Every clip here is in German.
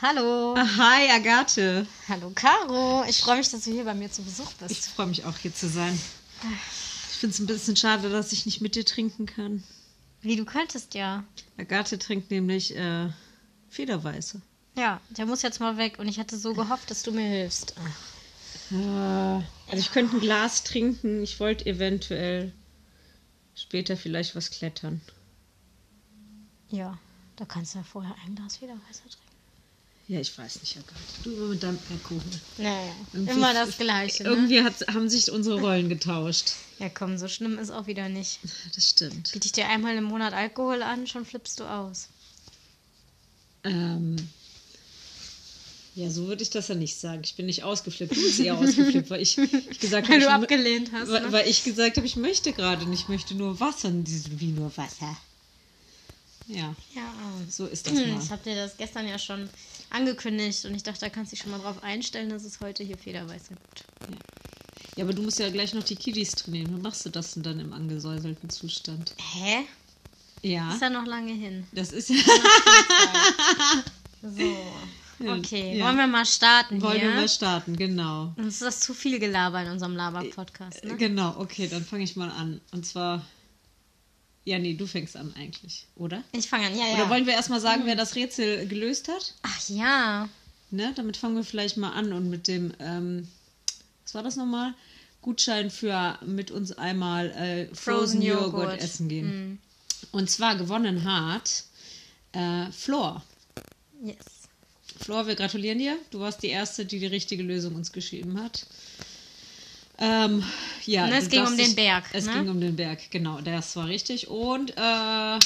Hallo. Ah, Hi, Agathe. Hallo, Caro. Ich freue mich, dass du hier bei mir zu Besuch Ich bist. freue mich auch hier zu sein. Ich finde es ein bisschen schade, dass ich nicht mit dir trinken kann. Wie du könntest ja. Agathe trinkt nämlich äh, Federweiße. Ja, der muss jetzt mal weg und ich hatte so gehofft, dass du mir hilfst. Äh, also ich könnte ein Glas trinken. Ich wollte eventuell später vielleicht was klettern. Ja, da kannst du ja vorher ein Glas wieder Wasser trinken. Ja, ich weiß nicht, Agathe. Du immer mit deinem Alkohol. Naja, Irgendwie- immer das Gleiche. Ne? Irgendwie hat, haben sich unsere Rollen getauscht. Ja, komm, so schlimm ist auch wieder nicht. Das stimmt. Biete ich dir einmal im Monat Alkohol an, schon flippst du aus. Ähm, ja, so würde ich das ja nicht sagen. Ich bin nicht ausgeflippt. Du bist eher ausgeflippt, weil ich, ich gesagt Weil habe, du ich mö- abgelehnt hast. weil, Ne? weil ich gesagt habe, ich möchte gerade nicht, ich möchte nur Wasser. Wie nur Wasser? Ja, Ja. so ist das Hm, mal. Ich habe dir das gestern ja schon angekündigt und ich dachte, da kannst du dich schon mal drauf einstellen, dass es heute hier Federweiße gibt. Ja, aber du musst ja gleich noch die Kiddies trainieren. Wie machst du das denn dann im angesäuselten Zustand? Hä? Ja, Ist ja noch lange hin. das ist ja. So. Okay, Ja. wollen wir mal starten Wollen wir hier? mal starten, genau. Uns ist das zu viel Gelaber in unserem Laber-Podcast, ne? Genau, okay, dann fange ich mal an. Und zwar. Ja, nee, du fängst an eigentlich, oder? Ich fange an, ja, ja. Oder wollen wir erstmal sagen, wer das Rätsel gelöst hat? Ach ja. Ne? Damit fangen wir vielleicht mal an und mit dem, ähm, was war das nochmal? Gutschein für mit uns einmal äh, Frozen, Frozen Joghurt, Joghurt. essen gehen. Und zwar gewonnen hat äh, Flor. Yes. Flor, wir gratulieren dir. Du warst die Erste, die die richtige Lösung uns geschrieben hat. Ähm, ja, Und es du ging um den Berg, Es ne? ging um den Berg, genau. Das war richtig. Und äh,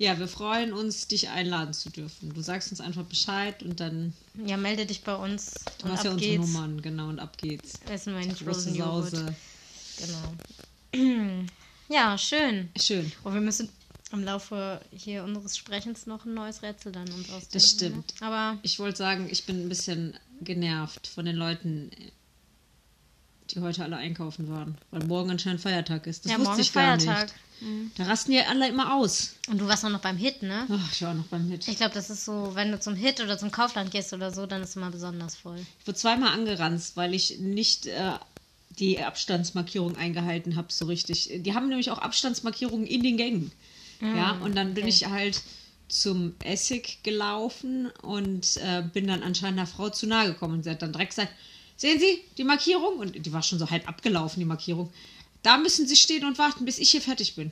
ja, wir freuen uns, dich einladen zu dürfen. Du sagst uns einfach Bescheid und dann Ja, melde dich bei uns Du und hast ja unsere geht's. Nummern, genau, und ab geht's. Essen wir einen Frozen Joghurt. Sause. Genau. ja, schön. Schön. Oh, wir müssen im Laufe hier unseres Sprechens noch ein neues Rätsel dann uns ausdenken. Das stimmt. Ne? Aber Ich wollte sagen, ich bin ein bisschen genervt von den Leuten, die heute alle einkaufen waren, weil morgen anscheinend Feiertag ist. Das ja, wusste morgen ich gar Feiertag. nicht. Da rasten ja alle immer aus. Und du warst auch noch beim Hit, ne? Ach, ich war auch noch beim Hit. Ich glaube, das ist so, wenn du zum Hit oder zum Kaufland gehst oder so, dann ist es immer besonders voll. Ich wurde zweimal angeranzt, weil ich nicht äh, die Abstandsmarkierung eingehalten habe, so richtig. Die haben nämlich auch Abstandsmarkierungen in den Gängen. ja, und dann bin okay. ich halt zum Essig gelaufen und äh, bin dann anscheinend einer Frau zu nahe gekommen und sie hat dann direkt gesagt, sehen Sie die Markierung? Und die war schon so halb abgelaufen, die Markierung. Da müssen Sie stehen und warten, bis ich hier fertig bin.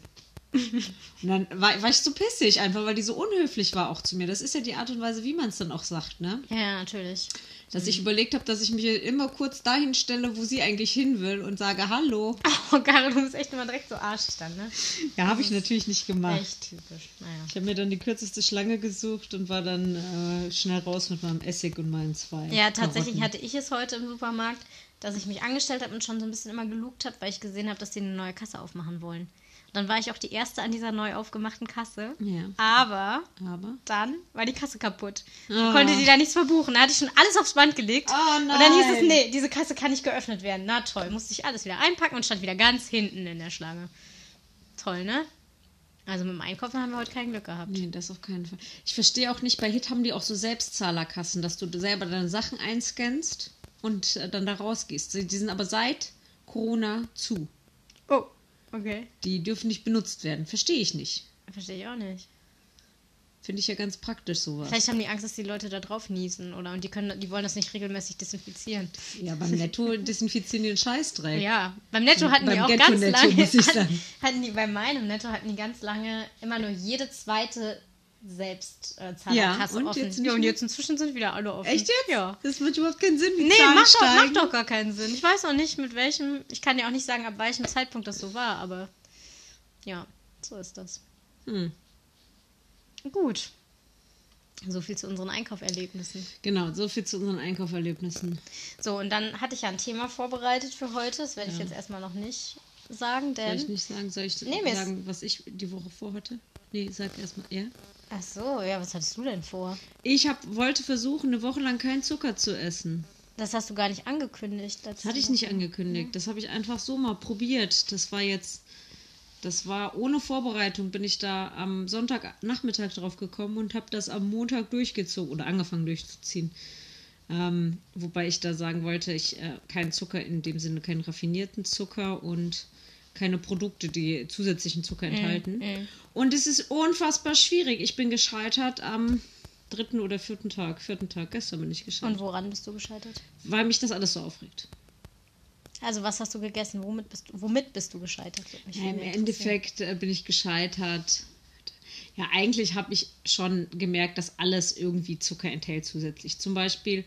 Und dann war, war ich so pissig einfach, weil die so unhöflich war auch zu mir. Das ist ja die Art und Weise, wie man es dann auch sagt, ne? Ja, ja, natürlich. Dass ich überlegt habe, dass ich mich immer kurz dahin stelle, wo sie eigentlich hin will und sage Hallo. Oh, Caro, du bist echt immer direkt so arschig dann, ne? Ja, habe ich natürlich nicht gemacht. Echt typisch. Naja. Ich habe mir dann die kürzeste Schlange gesucht und war dann äh, schnell raus mit meinem Essig und meinen zwei. Ja, tatsächlich Karotten. hatte ich es heute im Supermarkt, dass ich mich angestellt habe und schon so ein bisschen immer gelugt habe, weil ich gesehen habe, dass die eine neue Kasse aufmachen wollen. Dann war ich auch die Erste an dieser neu aufgemachten Kasse. Ja. Aber Aber. dann war die Kasse kaputt. Ich Ah. konnte die da nichts verbuchen. Da hatte ich schon alles aufs Band gelegt. Oh Und dann hieß es, nein. nee, diese Kasse kann nicht geöffnet werden. Na toll, musste ich alles wieder einpacken und stand wieder ganz hinten in der Schlange. Toll, ne? Also mit dem Einkaufen haben wir heute kein Glück gehabt. Nee, das auf keinen Fall. Ich verstehe auch nicht, bei Hit haben die auch so Selbstzahlerkassen, dass du selber deine Sachen einscannst und äh, dann da rausgehst. Die sind aber seit Corona zu. Oh, okay. Die dürfen nicht benutzt werden. Verstehe ich nicht. Verstehe ich auch nicht. Finde ich ja ganz praktisch sowas. Vielleicht haben die Angst, dass die Leute da drauf niesen oder und die können, die wollen das nicht regelmäßig desinfizieren. Ja, beim Netto desinfizieren die den Scheißdreck. Ja, beim Netto hatten die Beim auch Ghetto ganz Netto, lange, hatten, hatten die bei meinem Netto hatten die ganz lange immer nur jede zweite Selbstzahlerkasse äh, Ja, Zahlerkasse und offen. jetzt ja, und jetzt inzwischen sind wieder alle offen. Echt jetzt? Ja. Das macht überhaupt keinen Sinn. Die Nee, Zahlen macht doch, macht doch gar keinen Sinn. Ich weiß auch nicht, mit welchem. Ich kann ja auch nicht sagen, ab welchem Zeitpunkt das so war, aber ja, so ist das. Hm. Gut. So viel zu unseren Einkauferlebnissen. Genau, so viel zu unseren Einkauferlebnissen. So, und dann hatte ich ja ein Thema vorbereitet für heute. Das werde ich jetzt erstmal noch nicht sagen, Soll ich denn. nicht sagen? Soll ich Nee, sagen, was ich die Woche vorhatte? Nee, sag erstmal. Ja? Ach so, ja, was hattest du denn vor? Ich hab, wollte versuchen, eine Woche lang keinen Zucker zu essen. Das hast du gar nicht angekündigt. Das hatte ich nicht angekündigt. Das habe ich einfach so mal probiert. Das war jetzt Das war ohne Vorbereitung, bin ich da am Sonntagnachmittag drauf gekommen und habe das am Montag durchgezogen oder angefangen durchzuziehen. Ähm, wobei ich da sagen wollte, ich äh, keinen Zucker in dem Sinne, keinen raffinierten Zucker und keine Produkte, die zusätzlichen Zucker enthalten. mm. Und es ist unfassbar schwierig. Ich bin gescheitert am dritten oder vierten Tag. Vierten Tag, gestern bin ich Und gescheitert. woran bist du gescheitert? Weil mich das alles so aufregt. Also was hast du gegessen? Womit bist du, womit bist du gescheitert? Ja, Im. Endeffekt äh, bin ich gescheitert. Ja, eigentlich habe ich schon gemerkt, dass alles irgendwie Zucker enthält zusätzlich. Zum Beispiel,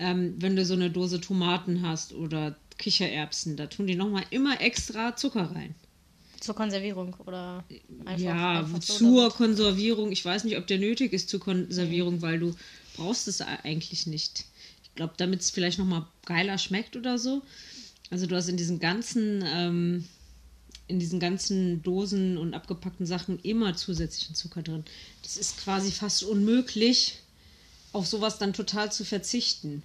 ähm, wenn du so eine Dose Tomaten hast oder Kichererbsen, da tun die nochmal immer extra Zucker rein. Zur Konservierung oder einfach, ja, einfach so zur? Konservierung. Ich weiß nicht, ob der nötig ist zur Konservierung, weil du brauchst es eigentlich nicht. Ich glaube, damit es vielleicht nochmal geiler schmeckt oder so. Also du hast in diesen ganzen, ähm, in diesen ganzen Dosen und abgepackten Sachen immer zusätzlichen Zucker drin. Das ist quasi fast unmöglich, auf sowas dann total zu verzichten.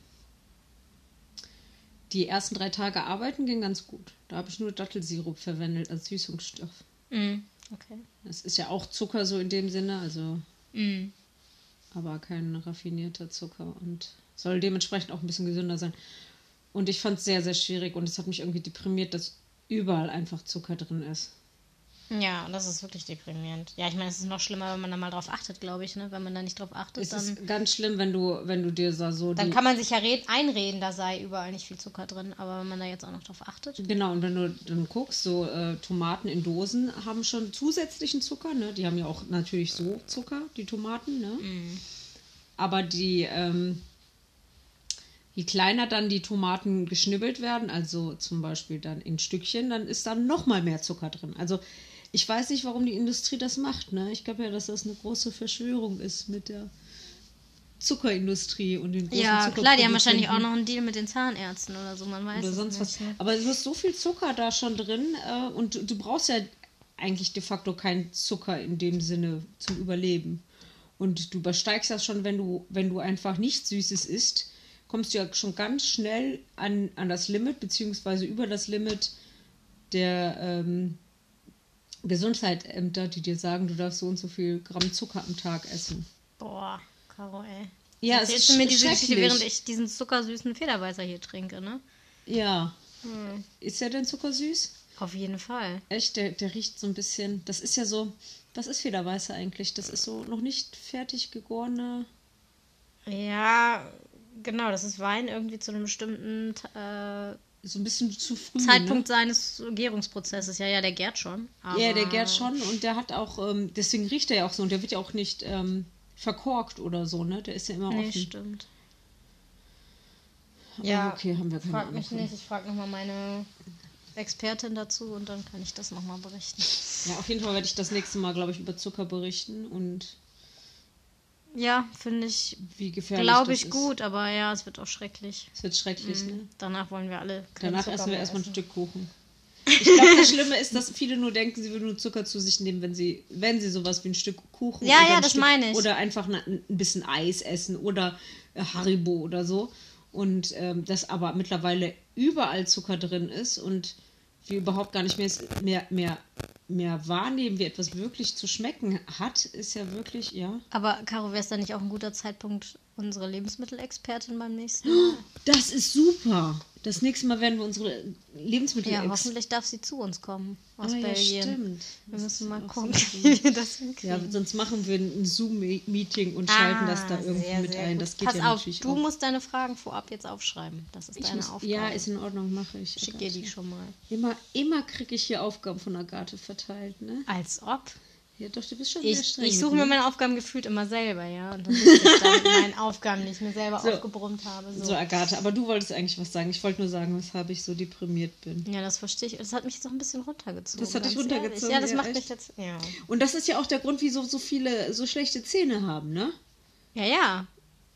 Die ersten drei Tage arbeiten ging ganz gut. Da habe ich nur Dattelsirup verwendet als Süßungsstoff. Mm, okay. Das ist ja auch Zucker so in dem Sinne, also Mm. aber kein raffinierter Zucker und soll dementsprechend auch ein bisschen gesünder sein. Und ich fand es sehr, sehr schwierig und es hat mich irgendwie deprimiert, dass überall einfach Zucker drin ist. Ja, das ist wirklich deprimierend. Ja, ich meine, es ist noch schlimmer, wenn man da mal drauf achtet, glaube ich, ne? Wenn man da nicht drauf achtet, Es dann, ist ganz schlimm, wenn du, wenn du dir so, so dann kann man sich ja red einreden, da sei überall nicht viel Zucker drin. Aber wenn man da jetzt auch noch drauf achtet. Genau, und wenn du dann guckst, so äh, Tomaten in Dosen haben schon zusätzlichen Zucker, ne? Die haben ja auch natürlich so Zucker, die Tomaten, ne? Aber die, ähm, je kleiner dann die Tomaten geschnibbelt werden, also zum Beispiel dann in Stückchen, dann ist da noch mal mehr Zucker drin. Also ich weiß nicht, warum die Industrie das macht, ne? Ich glaube ja, dass das eine große Verschwörung ist mit der Zuckerindustrie und den großen Ja, klar, die haben wahrscheinlich auch noch einen Deal mit den Zahnärzten oder so, man weiß oder sonst was. nicht. ne? Aber du hast so viel Zucker da schon drin äh, und du, du brauchst ja eigentlich de facto keinen Zucker in dem Sinne zum Überleben. Und du übersteigst das schon, wenn du, wenn du einfach nicht Süßes isst, kommst du ja schon ganz schnell an, an das Limit, beziehungsweise über das Limit der ähm, Gesundheitsämter, die dir sagen, du darfst so und so viel Gramm Zucker am Tag essen. Boah, Caro, ey. Ja, es ist du mir diese Geschichte, während ich diesen zuckersüßen Federweißer hier trinke, ne? Ja. Ist der denn zuckersüß? Auf jeden Fall. Echt, der, der riecht so ein bisschen. Das ist ja so. Was ist Federweiße eigentlich? Das ist so noch nicht fertig gegorene. Ja, genau, das ist Wein irgendwie zu einem bestimmten äh, So ein bisschen zu früh. Zeitpunkt seines Gärungsprozesses. Ja, ja, der gärt schon. Ne? Ja, der gärt schon und der hat auch. Ähm, deswegen riecht er ja auch so und der wird ja auch nicht ähm, verkorkt oder so, ne? Der ist ja immer Nee, offen. stimmt. Aber Ja, okay, haben wir keine Frag Ahnung mich nicht. Ich frage nochmal meine Expertin dazu und dann kann ich das nochmal berichten. Ja, auf jeden Fall werde ich das nächste Mal, glaube ich, über Zucker berichten und Ja, finde ich, wie gefährlich glaube ich, gut, aber ja, es wird auch schrecklich. Es wird schrecklich, ne? Danach wollen wir alle Danach Zucker essen wir erstmal ein. Stück Kuchen. Ich glaube, das Schlimme ist, dass viele nur denken, sie würden nur Zucker zu sich nehmen, wenn sie, wenn sie sowas wie ein Stück Kuchen Ja, oder ja, ein das Stück, meine ich. oder einfach ein bisschen Eis essen oder äh, Haribo oder so. Und ähm, dass aber mittlerweile überall Zucker drin ist und wir überhaupt gar nicht mehr, mehr, mehr, mehr wahrnehmen, wie etwas wirklich zu schmecken hat, ist ja wirklich, ja. Aber Caro, wäre es dann nicht auch ein guter Zeitpunkt, unsere Lebensmittelexpertin beim nächsten Mal? Das ist super. Das nächste Mal werden wir unsere Lebensmittel Ja, hoffentlich darf sie zu uns kommen aus Ah, ja, Belgien. stimmt. Wir müssen mal gucken, so wie wir das hinkriegen. Ja, sonst machen wir ein Zoom-Meeting und schalten das da Ah, irgendwie sehr, mit sehr ein. gut. Das geht Pass ja auf, natürlich du auch. musst deine Fragen vorab jetzt aufschreiben. Das ist Ich deine muss, Aufgabe. ja, ist in Ordnung, mache ich. Schick dir die schon mal. Immer, immer kriege ich hier Aufgaben von Agathe verteilt, ne? Als ob. Ja, doch, du bist schon sehr Ich, streng. ich suche mir meine Aufgaben gefühlt immer selber, ja. Und dann sitze ich da mit meinen Aufgaben, die ich mir selber So. aufgebrummt habe. So. So, Agathe, aber du wolltest eigentlich was sagen. Ich wollte nur sagen, weshalb ich so deprimiert bin. Ja, das verstehe ich. Das hat mich jetzt auch ein bisschen runtergezogen. Das hat dich ehrlich. runtergezogen, Ja, das ja, macht echt? mich jetzt. Ja. Und das ist ja auch der Grund, wieso so viele so schlechte Zähne haben, ne? Ja, ja.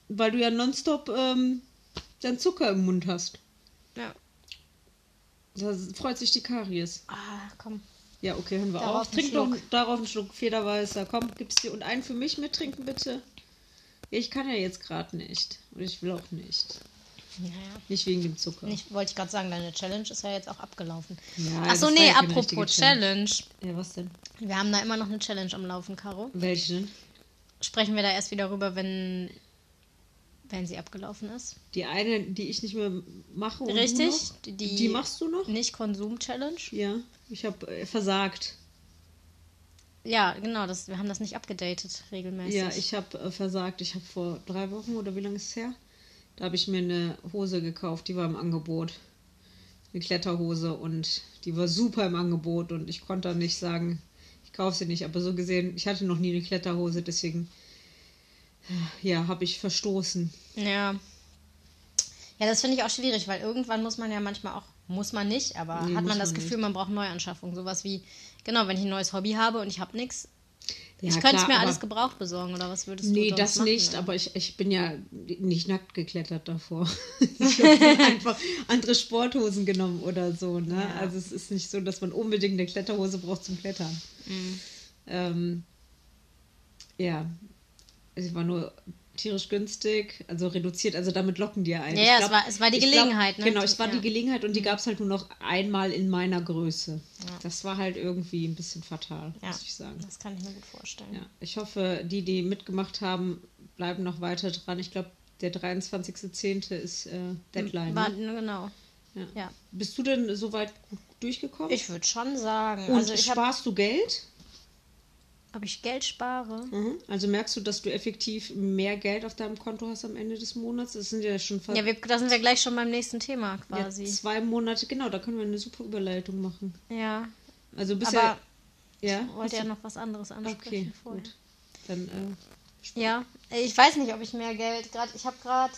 Weil du ja nonstop ähm, deinen Zucker im Mund hast. Ja. Da freut sich die Karies. Ah, komm. Ja, okay, hören wir Darauf auf. Trink Schluck. darauf einen Schluck Federweißer. Komm, gib's dir. Und einen für mich mittrinken, bitte. Ich kann ja jetzt gerade nicht. Und ich will auch nicht. Naja. Nicht wegen dem Zucker. Nicht, wollte ich gerade sagen, deine Challenge ist ja jetzt auch abgelaufen. Ja, Ach das so, war nee, ja apropos Challenge. Challenge. Ja, was denn? Wir haben da immer noch eine Challenge am Laufen, Caro. Welche denn? Sprechen wir da erst wieder rüber, wenn, wenn sie abgelaufen ist. Die eine, die ich nicht mehr mache. Richtig? Noch? Die- Die, machst du noch? Nicht-Konsum-Challenge? Ja, ich habe äh, versagt. Ja, genau, das, wir haben das nicht abgedatet regelmäßig. Ja, ich habe äh, versagt. Ich habe vor drei Wochen oder wie lange ist es her? Da habe ich mir eine Hose gekauft, die war im Angebot. Eine Kletterhose und die war super im Angebot und ich konnte dann nicht sagen, ich kaufe sie nicht. Aber so gesehen, ich hatte noch nie eine Kletterhose, deswegen ja, habe ich verstoßen. Ja. Ja, das finde ich auch schwierig, weil irgendwann muss man ja manchmal auch, muss man nicht, aber Nee, hat man das man Gefühl, nicht. man braucht Neuanschaffung. Sowas wie, genau, wenn ich ein neues Hobby habe und ich habe nichts, Ja, ich könnte es klar, mir alles gebraucht besorgen, oder was würdest du Nee, sonst das machen, nicht, oder? aber ich, ich bin ja nicht nackt geklettert davor. ich habe einfach andere Sporthosen genommen oder so. Ne? Ja. Also es ist nicht so, dass man unbedingt eine Kletterhose braucht zum Klettern. Mhm. Ähm, ja, sie war nur tierisch günstig, also reduziert, also damit locken die ja ein. Ja, ja, es glaub- war- es war die ich glaub- Gelegenheit, ne? Genau, es war ja. die Gelegenheit und die gab es halt nur noch einmal in meiner Größe. Ja. Das war halt irgendwie ein bisschen fatal, muss ich sagen. das kann ich mir gut vorstellen. Ich hoffe, die, die mitgemacht haben, bleiben noch weiter dran. Ich glaube, der 23.10. ist äh, Deadline. War, ne? genau. ja. Bist du denn soweit gut durchgekommen? Ich würde schon sagen. Und also sparst du Geld? Ob ich Geld spare. Mhm. Also merkst du, dass du effektiv mehr Geld auf deinem Konto hast am Ende des Monats? Das sind ja schon fast Ja, wir, da sind wir gleich schon beim nächsten Thema ja, quasi. zwei Monate. Genau, da können wir eine super Überleitung machen. Ja. Also Aber bisher. Ja, ich wollte ja noch was anderes ansprechen Okay, vorher. gut. Dann äh, Ja, ich weiß nicht, ob ich mehr Geld gerade. Ich habe gerade.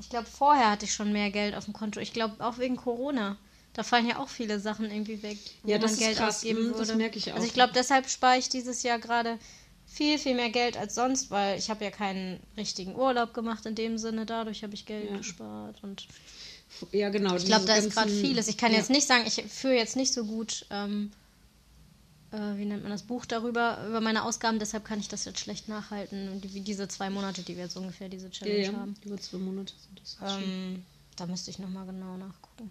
Ich glaube, vorher hatte ich schon mehr Geld auf dem Konto. Ich glaube, auch wegen Corona. Da fallen ja auch viele Sachen irgendwie weg, wo Ja, das man ist Geld krass. ausgeben Mhm, das würde. merke ich auch. Also ich glaube, deshalb spare ich dieses Jahr gerade viel, viel mehr Geld als sonst, weil ich habe ja keinen richtigen Urlaub gemacht in dem Sinne. Dadurch habe ich Geld Ja. gespart. Und ja, genau. ich glaube, da ist gerade vieles. Ich kann ja. jetzt nicht sagen, ich führe jetzt nicht so gut, ähm, äh, wie nennt man das Buch darüber, über meine Ausgaben. Deshalb kann ich das jetzt schlecht nachhalten. Die, wie diese zwei Monate, die wir jetzt ungefähr diese Ja, Challenge ja, haben. über zwei Monate sind das. Ähm, da müsste ich nochmal genau nachgucken.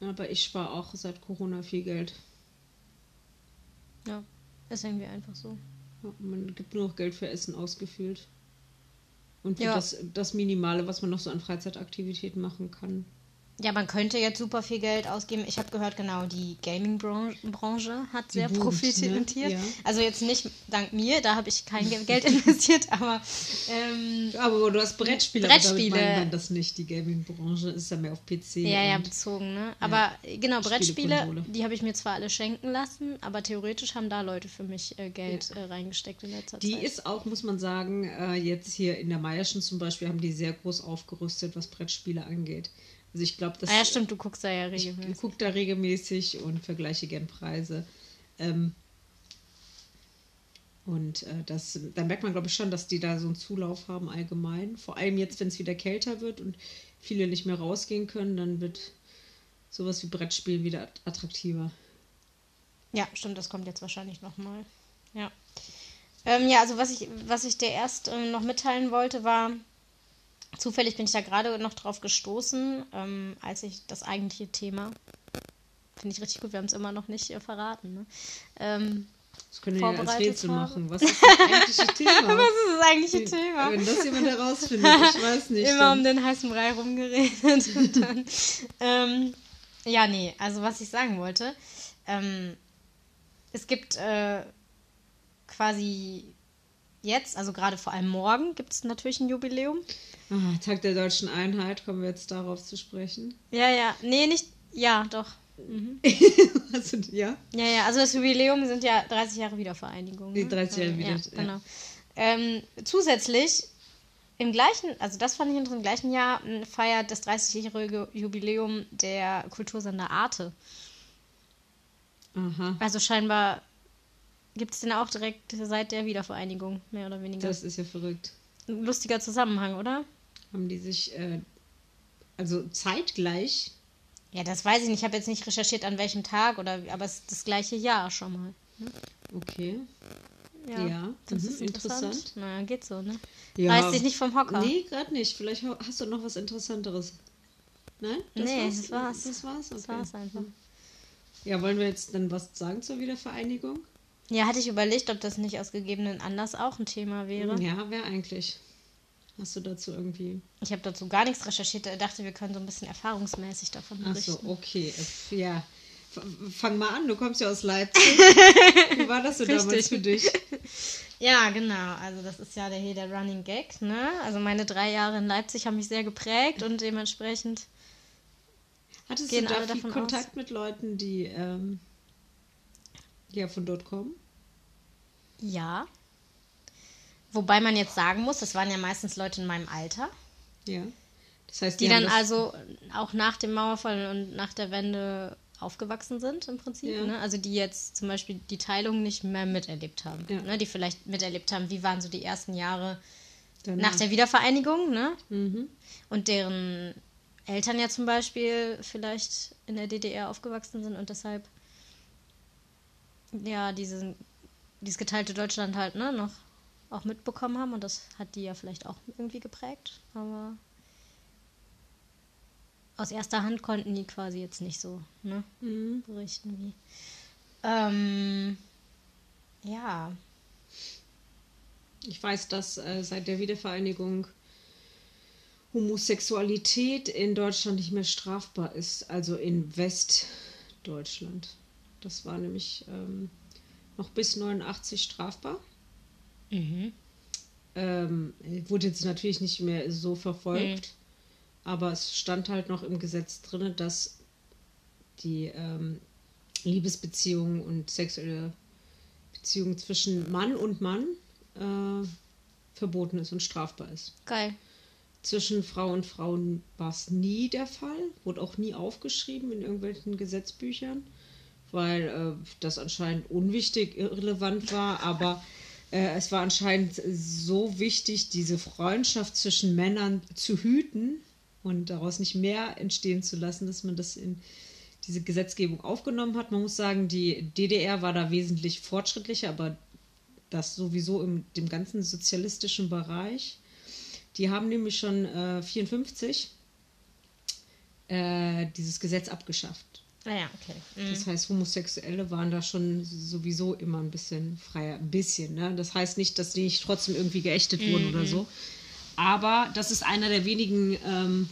Aber ich spare auch seit Corona viel Geld. Ja, ist irgendwie einfach so. Ja, Man gibt nur noch Geld für Essen ausgefühlt. Und Ja. das, das Minimale, was man noch so an Freizeitaktivitäten machen kann. Ja, man könnte jetzt super viel Geld ausgeben. Ich habe gehört, genau, die Gaming-Branche hat sehr boomt, profitiert. ne? Ja. Also jetzt nicht dank mir, da habe ich kein Ge- Geld investiert, aber ähm, Aber du hast Brettspiele, Brettspiele. damit meint das nicht. Die Gaming-Branche ist ja mehr auf PC. ja, ja, bezogen, ne? Aber äh, genau, Brettspiele, die habe ich mir zwar alle schenken lassen, aber theoretisch haben da Leute für mich äh, Geld äh, reingesteckt in letzter Die Zeit. ist auch, muss man sagen, äh, jetzt hier in der Meierschen zum Beispiel haben die sehr groß aufgerüstet, was Brettspiele angeht. Also ich glaube, das ah ja, stimmt, du guckst da ja Ich regelmäßig. gucke da regelmäßig und vergleiche gern Preise. Ähm, und äh, das, da merkt man, glaube ich, schon, dass die da so einen Zulauf haben allgemein. Vor allem jetzt, wenn es wieder kälter wird und viele nicht mehr rausgehen können, dann wird sowas wie Brettspielen wieder att- attraktiver. Ja, stimmt, das kommt jetzt wahrscheinlich nochmal. Ja. Ähm, ja, also was ich, was ich dir erst ähm, noch mitteilen wollte, war, zufällig bin ich da gerade noch drauf gestoßen, ähm, als ich das eigentliche Thema, finde ich richtig gut, wir haben es immer noch nicht äh, verraten, ne? ähm, Das können wir ja als Rätsel machen. Was ist das eigentliche Thema? was ist das eigentliche Thema? Wenn das jemand herausfindet, ich weiß nicht. Immer um dann- den heißen Brei rumgeredet dann. ähm, ja, nee, also was ich sagen wollte, ähm, es gibt äh, quasi jetzt, also gerade vor allem morgen, gibt es natürlich ein Jubiläum. Ah, Tag der deutschen Einheit, kommen wir jetzt darauf zu sprechen. Ja, ja, nee, nicht, ja, doch. also, ja. Ja, ja, also das Jubiläum sind ja 30 Jahre Wiedervereinigung. Die ne? 30 Jahre wieder- Ja, ja. genau. Ähm, zusätzlich im gleichen, also das fand ich interessant, im gleichen Jahr m, feiert das 30-jährige Jubiläum der Kultursender Arte. Aha. Also scheinbar gibt es den auch direkt seit der Wiedervereinigung, mehr oder weniger. Das ist ja verrückt. Ein lustiger Zusammenhang, oder? Haben die sich, äh, also zeitgleich, Ja, das weiß ich nicht. Ich habe jetzt nicht recherchiert, an welchem Tag oder, aber es ist das gleiche Jahr schon mal. okay. Ja, Ja, das mhm, ist interessant. interessant. Naja, geht so, ne? Ja. Reißt dich nicht vom Hocker. Nee, gerade nicht. Vielleicht ha- hast du noch was Interessanteres. Nein? Nee, das war's. Das war's? Das Okay. war's einfach. Ja, wollen wir jetzt dann was sagen zur Wiedervereinigung? Ja, hatte ich überlegt, ob das nicht aus gegebenen Anlass auch ein Thema wäre. Ja, wer eigentlich? Hast du dazu irgendwie. Ich habe dazu gar nichts recherchiert. Ich dachte, wir können so ein bisschen erfahrungsmäßig davon Ach berichten. so, okay. Ja. Fang mal an, du kommst ja aus Leipzig. Wie war das so damals Richtig. für dich? Ja, genau. Also das ist ja der, hier der Running Gag, ne? Also meine drei Jahre in Leipzig haben mich sehr geprägt und dementsprechend Hattest Gehen du da alle viel davon Kontakt mit Leuten, die ähm, ja von dort kommen? ja. Wobei man jetzt sagen muss, das waren ja meistens Leute in meinem Alter, Ja. Das heißt, die haben dann also auch nach dem Mauerfall und nach der Wende aufgewachsen sind im Prinzip. Ja. Ne? Also die jetzt zum Beispiel die Teilung nicht mehr miterlebt haben. Ja. Ne? Die vielleicht miterlebt haben, wie waren so die ersten Jahre danach- nach der Wiedervereinigung, ne? Mhm. Und deren Eltern ja zum Beispiel vielleicht in der DDR aufgewachsen sind und deshalb ja diesen, dieses geteilte Deutschland halt ne, noch auch mitbekommen haben und das hat die ja vielleicht auch irgendwie geprägt, aber aus erster Hand konnten die quasi jetzt nicht so ne, Mhm. berichten wie. Ähm, ja, Ich weiß, dass äh, seit der Wiedervereinigung Homosexualität in Deutschland nicht mehr strafbar ist, also in Westdeutschland. Das war nämlich ähm, noch bis 89 strafbar. Mhm. Ähm, wurde jetzt natürlich nicht mehr so verfolgt, aber es stand halt noch im Gesetz drin, dass die ähm, Liebesbeziehungen und sexuelle Beziehungen zwischen Mann und Mann äh, verboten ist und strafbar ist. geil. Zwischen Frau und Frau war es nie der Fall, wurde auch nie aufgeschrieben in irgendwelchen Gesetzbüchern, weil äh, das anscheinend unwichtig, irrelevant war, aber äh, es war anscheinend so wichtig, diese Freundschaft zwischen Männern zu hüten und daraus nicht mehr entstehen zu lassen, dass man das in diese Gesetzgebung aufgenommen hat. Man muss sagen, die DDR war da wesentlich fortschrittlicher, aber das sowieso im dem ganzen sozialistischen Bereich. Die haben nämlich schon äh, 54 äh, dieses Gesetz abgeschafft. Naja, okay. Mhm. Das heißt, Homosexuelle waren da schon sowieso immer ein bisschen freier. Ein bisschen, ne? Das heißt nicht, dass die nicht trotzdem irgendwie geächtet wurden oder so. Aber das ist einer der wenigen ähm,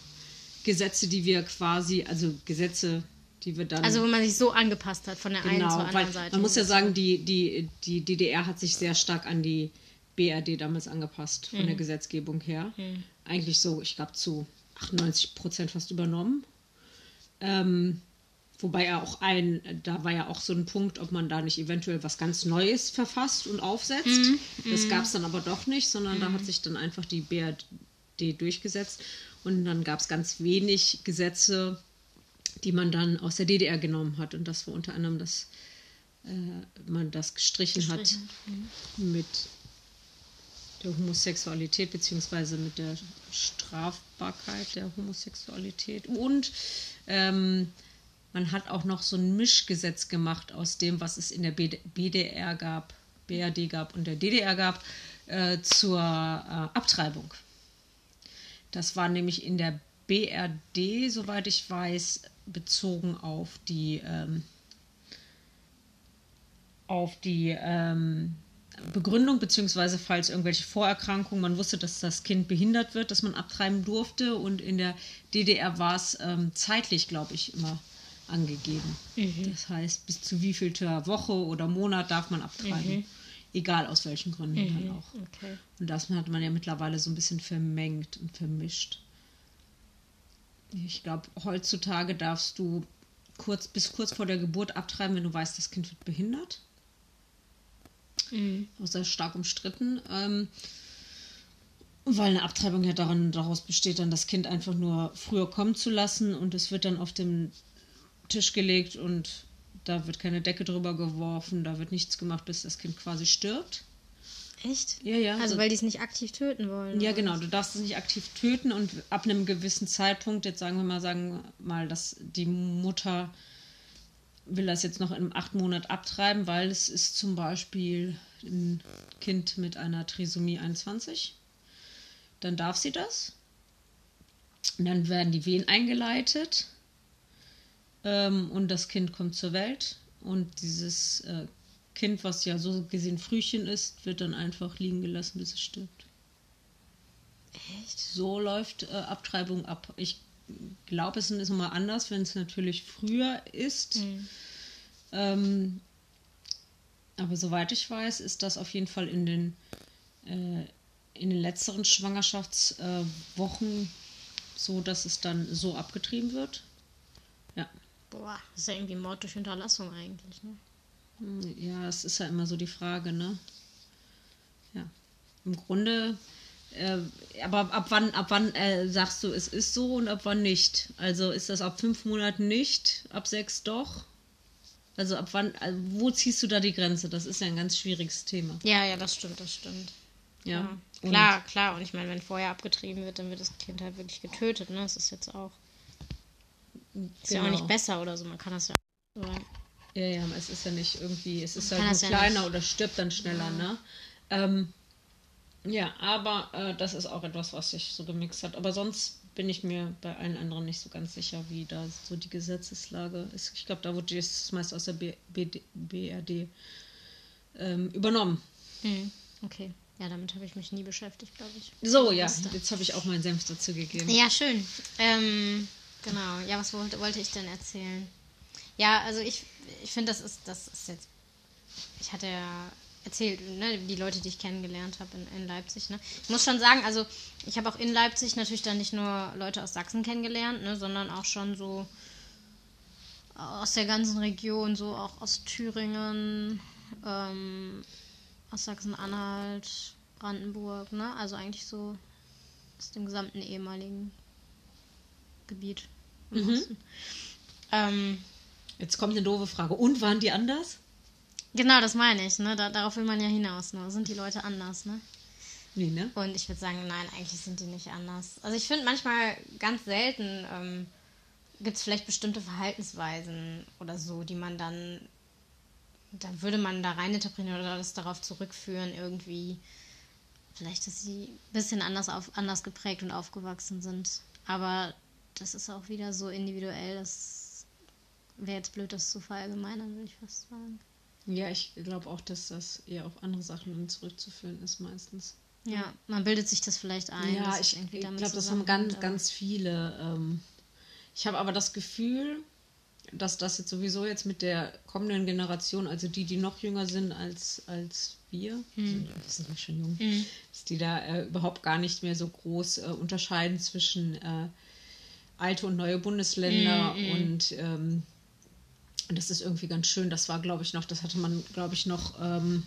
Gesetze, die wir quasi, also Gesetze, die wir dann. Also wo man sich so angepasst hat von der einen zur Genau, anderen Seite. man muss ja sagen, die, die, die DDR hat sich sehr stark an die BRD damals angepasst, von Mhm. der Gesetzgebung her. Eigentlich so, ich glaube, zu 98 Prozent fast übernommen. Ähm, wobei ja auch ein, da war ja auch so ein Punkt, ob man da nicht eventuell was ganz Neues verfasst und aufsetzt. Mhm. Das gab es dann aber doch nicht, sondern da hat sich dann einfach die BRD durchgesetzt. Und dann gab es ganz wenig Gesetze, die man dann aus der DDR genommen hat. Und das war unter anderem, dass äh, man das gestrichen, Gestrichen, hat mit der Homosexualität beziehungsweise mit der Strafbarkeit der Homosexualität. Und ähm, man hat auch noch so ein Mischgesetz gemacht aus dem, was es in der BD BDR gab, BRD gab und der DDR gab, äh, zur äh, Abtreibung. Das war nämlich in der BRD, soweit ich weiß, bezogen auf die ähm, auf die ähm, Begründung, beziehungsweise falls irgendwelche Vorerkrankungen, man wusste, dass das Kind behindert wird, dass man abtreiben durfte. Und in der DDR war es ähm, zeitlich, glaube ich, immer angegeben. Das heißt, bis zu wievielter Woche oder Monat darf man abtreiben. Egal aus welchen Gründen dann auch. Okay. Und das hat man ja mittlerweile so ein bisschen vermengt und vermischt. Ich glaube, heutzutage darfst du kurz bis kurz vor der Geburt abtreiben, wenn du weißt, das Kind wird behindert. Mhm. Außer stark umstritten. Ähm, weil eine Abtreibung ja daran, daraus besteht, dann das Kind einfach nur früher kommen zu lassen und es wird dann auf den Tisch gelegt und da wird keine Decke drüber geworfen, da wird nichts gemacht, bis das Kind quasi stirbt. Echt? Ja, ja. Also so- weil die es nicht aktiv töten wollen. Ja, genau. Du darfst es nicht aktiv töten und ab einem gewissen Zeitpunkt, jetzt sagen wir mal, sagen wir mal, dass die Mutter will das jetzt noch im acht Monat abtreiben, weil es ist zum Beispiel ein Kind mit einer Trisomie 21. Dann darf sie das. Und dann werden die Wehen eingeleitet ähm, und das Kind kommt zur Welt. Und dieses äh, Kind, was ja so gesehen Frühchen ist, wird dann einfach liegen gelassen, bis es stirbt. Echt? So läuft äh, Abtreibung ab. Ich glaube, es ist immer anders, wenn es natürlich früher ist. Mhm. Ähm, aber soweit ich weiß, ist das auf jeden Fall in den, äh, in den letzteren Schwangerschaftswochen so, dass es dann so abgetrieben wird. Boah, das ist ja irgendwie Mord durch Unterlassung eigentlich, ne? Ja, es ist ja immer so die Frage, ne? Ja. Im Grunde, äh, aber ab wann, ab wann äh, sagst du, es ist so und ab wann nicht? Also ist das ab fünf Monaten nicht, ab sechs doch? Also ab wann, also wo ziehst du da die Grenze? Das ist ja ein ganz schwieriges Thema. Ja, ja, das stimmt, das stimmt. Ja. Ja. Und- Klar, klar. Und ich meine, wenn vorher abgetrieben wird, dann wird das Kind halt wirklich getötet, ne? Das ist jetzt auch. Ist ja auch Genau. nicht besser oder so. Man kann das ja. Ja, ja, es ist ja nicht irgendwie, es ist Man halt nur ja kleiner nicht- oder stirbt dann schneller, ne? Ähm, ja, aber äh, das ist auch etwas, was sich so gemixt hat. Aber sonst bin ich mir bei allen anderen nicht so ganz sicher, wie da so die Gesetzeslage ist. Ich glaube, da wurde das meist aus der B BD BRD ähm, übernommen. Hm, okay. Ja, damit habe ich mich nie beschäftigt, glaube ich. So, ja, jetzt habe ich auch meinen Senf dazu gegeben. Ja, schön. Ähm, genau. Ja, was wollte, wollte ich denn erzählen? Ja, also ich, ich finde, das ist, das ist jetzt. Ich hatte ja erzählt, ne, die Leute, die ich kennengelernt habe in, in Leipzig. Ne? Ich muss schon sagen, also ich habe auch in Leipzig natürlich dann nicht nur Leute aus Sachsen kennengelernt, ne, sondern auch schon so aus der ganzen Region, so auch aus Thüringen, ähm, aus Sachsen-Anhalt, Brandenburg, ne? Also eigentlich so aus dem gesamten ehemaligen Gebiet. Im Mhm. Osten. Ähm, Jetzt kommt eine doofe Frage. Und waren die anders? genau, das meine ich, ne? Da, darauf will man ja hinaus, ne? Sind die Leute anders, ne? Nee, ne? Und ich würde sagen, nein, eigentlich sind die nicht anders. Also ich finde manchmal ganz selten ähm, gibt es vielleicht bestimmte Verhaltensweisen oder so, die man dann, da würde man da rein interpretieren oder das darauf zurückführen, irgendwie, vielleicht, dass sie ein bisschen anders, auf, anders geprägt und aufgewachsen sind. Aber das ist auch wieder so individuell, das wäre jetzt blöd, das zu verallgemeinern, würde ich fast sagen. Ja, ich glaube auch, dass das eher auf andere Sachen zurückzuführen ist meistens. Ja, man bildet sich das vielleicht ein. Ja, ich, ich glaube, das haben ganz, ganz viele. Ähm, ich habe aber das Gefühl, dass das jetzt sowieso jetzt mit der kommenden Generation, also die, die noch jünger sind als, als wir, Hm. also, sind wir schon jung, dass die da äh, überhaupt gar nicht mehr so groß äh, unterscheiden zwischen äh, alte und neue Bundesländer Hm, und ähm, das ist irgendwie ganz schön. Das war, glaube ich, noch, das hatte man, glaube ich, noch ähm,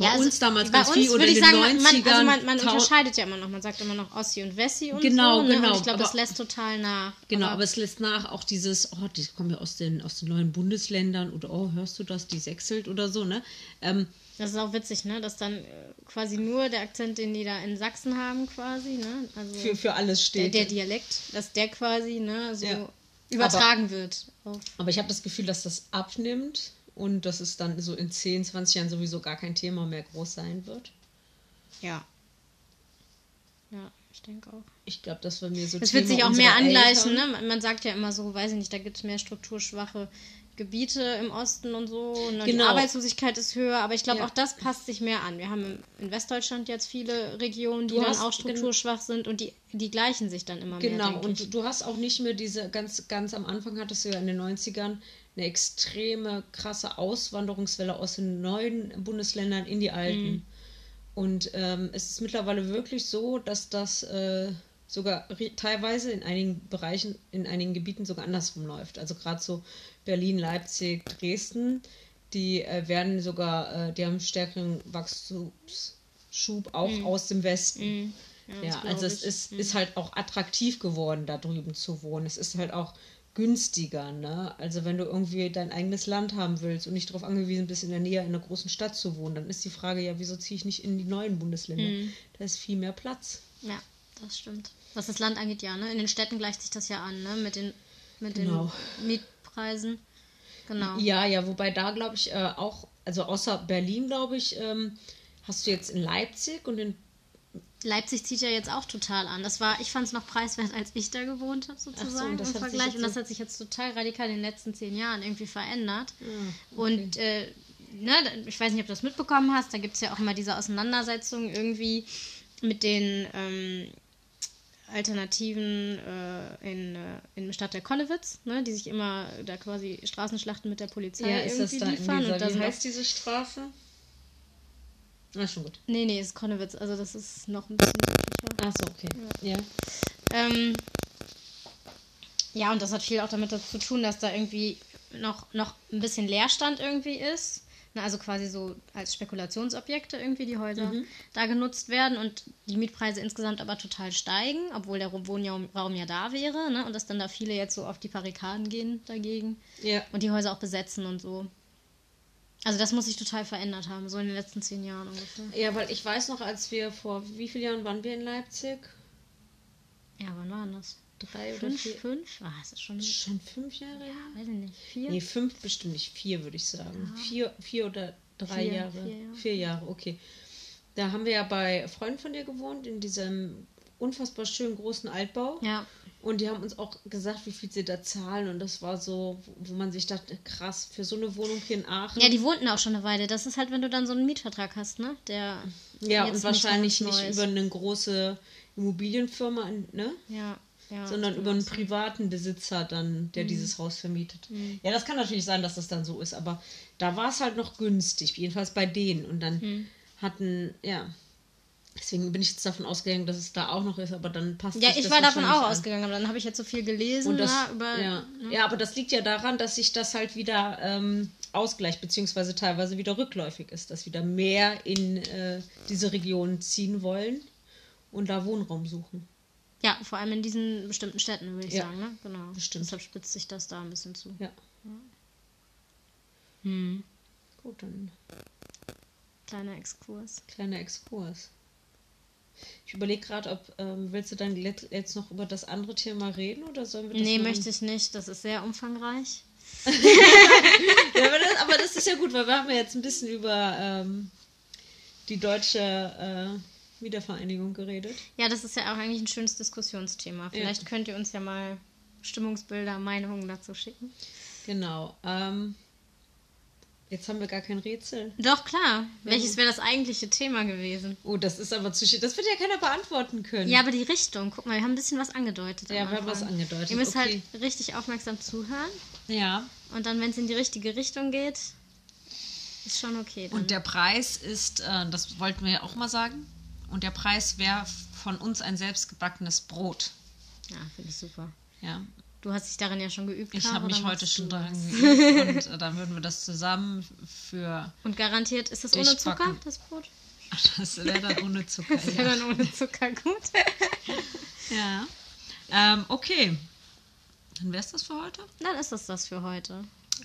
bei Ja, also uns damals ganz uns viel oder würde in den sagen, man, 90ern. man, also man, man unterscheidet ja immer noch. Man sagt immer noch Ossi und Wessi und Genau, so. Ne? genau, Und ich glaube, das aber- lässt total nach. Genau, aber, aber es lässt nach auch dieses, oh, die kommen ja aus den, aus den neuen Bundesländern oder oh, hörst du das, die sechselt oder so, ne? Ähm, das ist auch witzig, ne? Dass dann äh, quasi nur der Akzent, den die da in Sachsen haben, quasi, ne? Also für, für alles der, steht. der Dialekt, dass der quasi, ne, so Ja. übertragen wird. Auf, aber ich habe das Gefühl, dass das abnimmt und dass es dann so in 10, 20 Jahren sowieso gar kein Thema mehr groß sein wird. ja. Ja, ich denke auch. Ich glaube, das war mir so Es wird Thema sich auch mehr angleichen, Eltern. ne? Man- sagt ja immer so, weiß ich nicht, da gibt es mehr strukturschwache Gebiete im Osten und so. Und Die Genau. Arbeitslosigkeit ist höher, aber ich glaube, Ja. auch das passt sich mehr an. Wir haben in Westdeutschland jetzt viele Regionen, die Du dann auch strukturschwach sind und die, die gleichen sich dann immer mehr. Genau, denke ich. und du hast auch nicht mehr diese, ganz, ganz am Anfang hattest du ja in den 90ern eine extreme, krasse Auswanderungswelle aus den neuen Bundesländern in die alten. Mhm. Und ähm, es ist mittlerweile wirklich so, dass das äh, sogar teilweise in einigen Bereichen, in einigen Gebieten sogar andersrum läuft. Also gerade so Berlin, Leipzig, Dresden, die äh, werden sogar, äh, die haben stärkeren Wachstumsschub auch aus dem Westen. Mhm. Ja, Ja, also es ist, ist halt auch attraktiv geworden, da drüben zu wohnen. Es ist halt auch günstiger, ne? Also wenn du irgendwie dein eigenes Land haben willst und nicht darauf angewiesen bist, in der Nähe einer großen Stadt zu wohnen, dann ist die Frage ja, wieso ziehe ich nicht in die neuen Bundesländer? Mhm. Da ist viel mehr Platz. Ja, das stimmt. Was das Land angeht, ja, ne? In den Städten gleicht sich das ja an, ne? Mit den, mit Genau. den Mietpreisen. genau. Ja, ja, wobei da glaube ich äh, auch, also außer Berlin, glaube ich, ähm, hast du jetzt in Leipzig und in Leipzig zieht ja jetzt auch total an. Das war, ich fand es noch preiswert, als ich da gewohnt habe, sozusagen das im Vergleich. Und das so- hat sich jetzt total radikal in den letzten zehn Jahren irgendwie verändert. Ah, Und äh, ne, ich weiß nicht, ob du das mitbekommen hast, da gibt es ja auch immer diese Auseinandersetzungen irgendwie mit den ähm, Alternativen äh, in, äh, in Stadt der Konnewitz, ne, die sich immer da quasi Straßenschlachten mit der Polizei ja, irgendwie liefern. dieser, und da wie heißt diese Straße? Na, schon gut. Nee, nee, ist Konnewitz. Also das ist noch ein bisschen südlicher. Ach so, okay. Ja. Ähm, ja, und das hat viel auch damit zu tun, dass da irgendwie noch, noch ein bisschen Leerstand irgendwie ist. Na, also quasi so als Spekulationsobjekte irgendwie die Häuser da genutzt werden und die Mietpreise insgesamt aber total steigen, obwohl der Wohnraum Raum ja da wäre. Ne? Und dass dann da viele jetzt so auf die Barrikaden gehen dagegen Ja. und die Häuser auch besetzen und so. Also das muss sich total verändert haben, so in den letzten zehn Jahren ungefähr. Ja, weil ich weiß noch, als wir vor wie vielen Jahren waren wir in Leipzig? Ja, wann waren das? Drei oder Fünf? vier? Fünf? Ah, ist das schon... Schon fünf Jahre? her? Weiß ich nicht. Vier? Nee, fünf bestimmt nicht. Vier, würde ich sagen. Vier, vier oder drei Vier, Jahre. vier Jahre. Vier Jahre, okay. Da haben wir ja bei Freunden von dir gewohnt, in diesem unfassbar schönen großen Altbau. Ja. Und die haben uns auch gesagt, wie viel sie da zahlen. Und das war so, wo man sich dachte, krass, für so eine Wohnung hier in Aachen. Ja, die wohnten auch schon eine Weile. Das ist halt, wenn du dann so einen Mietvertrag hast, ne? Der Ja, und wahrscheinlich nicht neu ist. über eine große Immobilienfirma, ne? Ja, ja. sondern über einen privaten Besitzer dann, der dieses Haus vermietet. Ja, das kann natürlich sein, dass das dann so ist, aber da war es halt noch günstig, jedenfalls bei denen. Und dann hatten, ja, deswegen bin ich jetzt davon ausgegangen, dass es da auch noch ist, aber dann passt Ja, sich ich das war davon auch an. ausgegangen, aber dann habe ich jetzt so viel gelesen Und das, ne, über. ja. ja, aber das liegt ja daran, dass sich das halt wieder ähm, ausgleicht, beziehungsweise teilweise wieder rückläufig ist, dass wieder mehr in äh, diese Region ziehen wollen und da Wohnraum suchen. Ja, vor allem in diesen bestimmten Städten, würde ich Ja, sagen, ne? Genau. bestimmt. Deshalb spitzt sich das da ein bisschen zu. Ja. Hm. Gut, dann Kleiner Exkurs. Kleiner Exkurs. Ich überlege gerade, ob ähm, willst du dann jetzt noch über das andere Thema reden oder sollen wir das Nee, machen? möchte ich nicht. Das ist sehr umfangreich. Ja, aber, das, aber das ist ja gut, weil wir haben ja jetzt ein bisschen über ähm, die deutsche äh, Wiedervereinigung geredet. Ja, das ist ja auch eigentlich ein schönes Diskussionsthema. Vielleicht könnt ihr uns ja mal Stimmungsbilder, Meinungen dazu schicken. Genau. Ähm, jetzt haben wir gar kein Rätsel. Doch, klar. Welches wäre das eigentliche Thema gewesen? Oh, das ist aber zu. Das wird ja keiner beantworten können. Ja, aber die Richtung, guck mal, wir haben ein bisschen was angedeutet. Ja, wir haben was angedeutet, Ihr müsst okay. halt richtig aufmerksam zuhören ja. und dann, wenn es in die richtige Richtung geht, ist schon okay. Dann. Und der Preis ist, äh, das wollten wir ja auch mal sagen, und der Preis wäre von uns ein selbstgebackenes Brot. ja, finde ich super. Ja, Du hast dich darin ja schon geübt. ich habe mich heute schon das. geübt und äh, dann würden wir das zusammen für, Und garantiert, ist das ohne Zucker, Durchbacken. das Brot? Das wäre dann ohne Zucker. Das wäre Ja, dann ohne Zucker gut. ja. Ähm, okay. Dann wäre es das für heute. Dann ist das das für heute.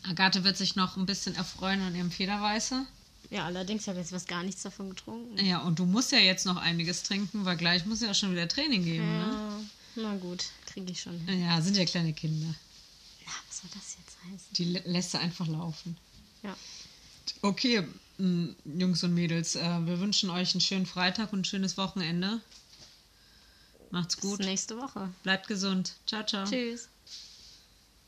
Agathe wird sich noch ein bisschen erfreuen an ihrem Federweißer. Ja, allerdings habe ich jetzt was gar nichts davon getrunken. Ja, und du musst ja jetzt noch einiges trinken, weil gleich muss ja auch schon wieder Training geben. Ne? Na gut, kriege ich schon hin. Ja, sind ja kleine Kinder. Ja, was soll das jetzt heißen? Die lä- lässt du einfach laufen. Ja. Okay, Jungs und Mädels, äh, wir wünschen euch einen schönen Freitag und ein schönes Wochenende. Macht's Bis gut. nächste Woche. Bleibt gesund. Ciao, ciao. Tschüss.